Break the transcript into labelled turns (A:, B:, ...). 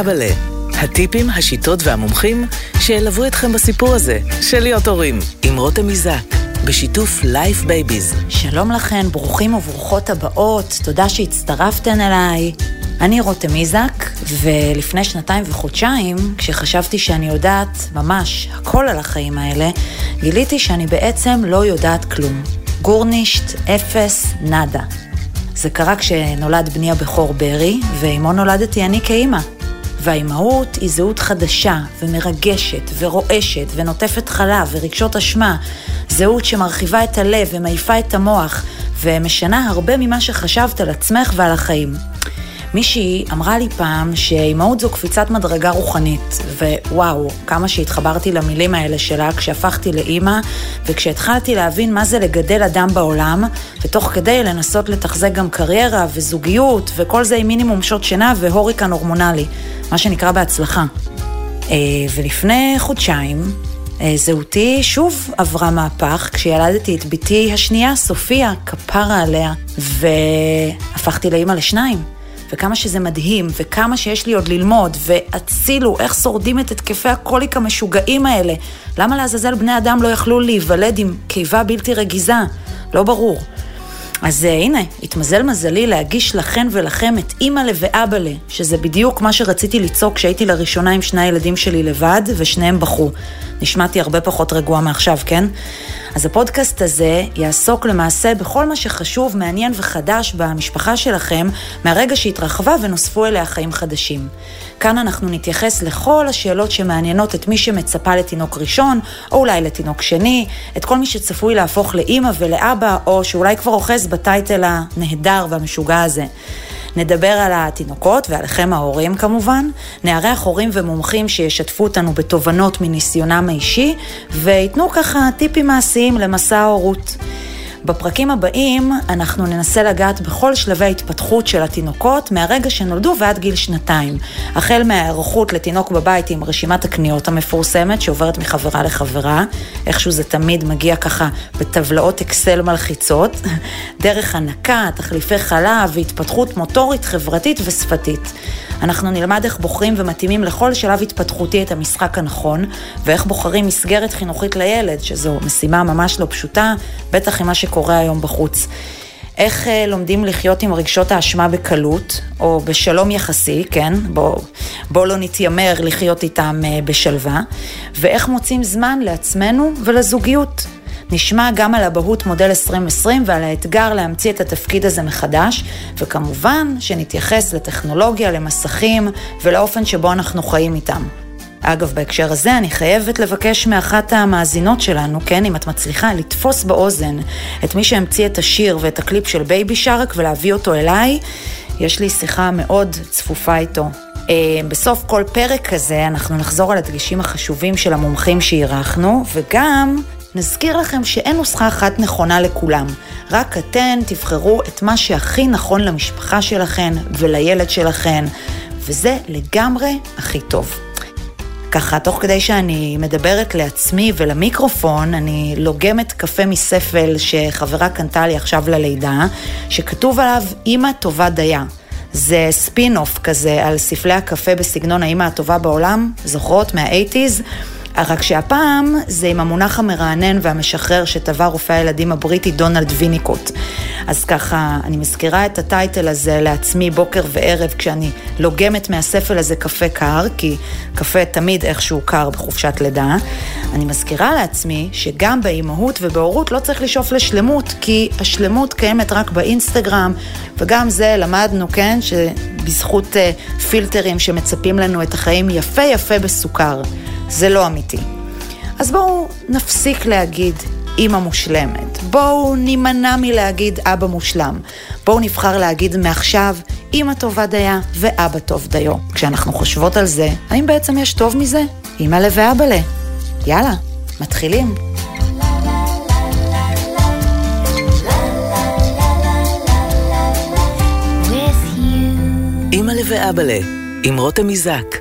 A: ואבאלה, הטיפים, השיטות והמומחים שילוו אתכם בסיפור הזה של להיות הורים, עם רותם איזק, בשיתוף Life Babies.
B: שלום לכן, ברוכים וברוכות הבאות, תודה שהצטרפתן אליי. אני רותם איזק, ולפני שנתיים וחודשיים, כשחשבתי שאני יודעת ממש הכל על החיים האלה, גיליתי שאני בעצם לא יודעת כלום. גורנישט, אפס, נאדה. זה קרה כשנולד בני הבכור ברי, ועימו נולדתי אני כאימא. והאימהות היא זהות חדשה ומרגשת ורועשת ונוטפת חלב ורגשות אשמה. זהות שמרחיבה את הלב ומעיפה את המוח ומשנה הרבה ממה שחשבת על עצמך ועל החיים. מישהי אמרה לי פעם שאימהות זו קפיצת מדרגה רוחנית, ווואו, כמה שהתחברתי למילים האלה שלה כשהפכתי לאימא, וכשהתחלתי להבין מה זה לגדל אדם בעולם, ותוך כדי לנסות לתחזק גם קריירה וזוגיות, וכל זה עם מינימום שעות שינה והוריקן הורמונלי, מה שנקרא בהצלחה. אה, ולפני חודשיים, אה, זהותי שוב עברה מהפך כשילדתי את בתי השנייה, סופיה, כפרה עליה, והפכתי לאימא לשניים. וכמה שזה מדהים, וכמה שיש לי עוד ללמוד, והצילו, איך שורדים את התקפי הקוליק המשוגעים האלה. למה לעזאזל בני אדם לא יכלו להיוולד עם קיבה בלתי רגיזה? לא ברור. אז uh, הנה, התמזל מזלי להגיש לכן ולכם את אימא'לה ואבאלה, שזה בדיוק מה שרציתי לצעוק כשהייתי לראשונה עם שני הילדים שלי לבד, ושניהם בכו. נשמעתי הרבה פחות רגועה מעכשיו, כן? אז הפודקאסט הזה יעסוק למעשה בכל מה שחשוב, מעניין וחדש במשפחה שלכם, מהרגע שהתרחבה ונוספו אליה חיים חדשים. כאן אנחנו נתייחס לכל השאלות שמעניינות את מי שמצפה לתינוק ראשון, או אולי לתינוק שני, את כל מי שצפוי להפוך לאימא ולאבא, או שאולי כבר אוחז בטייטל הנהדר והמשוגע הזה. נדבר על התינוקות ועליכם ההורים כמובן, נארח הורים ומומחים שישתפו אותנו בתובנות מניסיונם האישי, וייתנו ככה טיפים מעשיים למסע ההורות. בפרקים הבאים אנחנו ננסה לגעת בכל שלבי ההתפתחות של התינוקות מהרגע שנולדו ועד גיל שנתיים. החל מההיערכות לתינוק בבית עם רשימת הקניות המפורסמת שעוברת מחברה לחברה, איכשהו זה תמיד מגיע ככה בטבלאות אקסל מלחיצות, דרך הנקה, תחליפי חלב והתפתחות מוטורית, חברתית ושפתית. אנחנו נלמד איך בוחרים ומתאימים לכל שלב התפתחותי את המשחק הנכון, ואיך בוחרים מסגרת חינוכית לילד, שזו משימה ממש לא פשוטה, בטח עם מה שקורה היום בחוץ. איך uh, לומדים לחיות עם רגשות האשמה בקלות, או בשלום יחסי, כן? בואו בוא לא נתיימר לחיות איתם uh, בשלווה, ואיך מוצאים זמן לעצמנו ולזוגיות. נשמע גם על אבהות מודל 2020 ועל האתגר להמציא את התפקיד הזה מחדש, וכמובן שנתייחס לטכנולוגיה, למסכים ולאופן שבו אנחנו חיים איתם. אגב, בהקשר הזה אני חייבת לבקש מאחת המאזינות שלנו, כן, אם את מצליחה, לתפוס באוזן את מי שהמציא את השיר ואת הקליפ של Baby Shark ולהביא אותו אליי. יש לי שיחה מאוד צפופה איתו. אה, בסוף כל פרק כזה אנחנו נחזור על הדגשים החשובים של המומחים שאירחנו, וגם נזכיר לכם שאין נוסחה אחת נכונה לכולם, רק אתן תבחרו את מה שהכי נכון למשפחה שלכן ולילד שלכן, וזה לגמרי הכי טוב. ככה, תוך כדי שאני מדברת לעצמי ולמיקרופון, אני לוגמת קפה מספל שחברה קנתה לי עכשיו ללידה, שכתוב עליו אימא טובה דייה. זה ספין-אוף כזה על ספלי הקפה בסגנון האימא הטובה בעולם, זוכרות? מה-80's. רק שהפעם זה עם המונח המרענן והמשחרר שטבע רופא הילדים הבריטי דונלד ויניקוט. אז ככה, אני מזכירה את ה title הזה לעצמי בוקר וערב כשאני לוגמת מהספל הזה קפה קר, כי קפה תמיד איכשהו קר בחופשת לידה. אני מזכירה לעצמי שגם באימהות ובהורות לא צריך לשאוף לשלמות, כי השלמות קיימת רק באינסטגרם, וגם זה למדנו, כן, שבזכות uh, פילטרים שמצפים לנו את החיים יפה יפה בסוכר. זה לא אמיתי. אז בואו נפסיק להגיד אימא מושלמת. בואו נימנע מלהגיד אבא מושלם. בואו נבחר להגיד מעכשיו אימא טובה דייה ואבא טוב דיו. כשאנחנו חושבות על זה, האם בעצם יש טוב מזה? אימא ואבא ל. יאללה, מתחילים.
A: אימא ואבא ל, עם רותם מזק.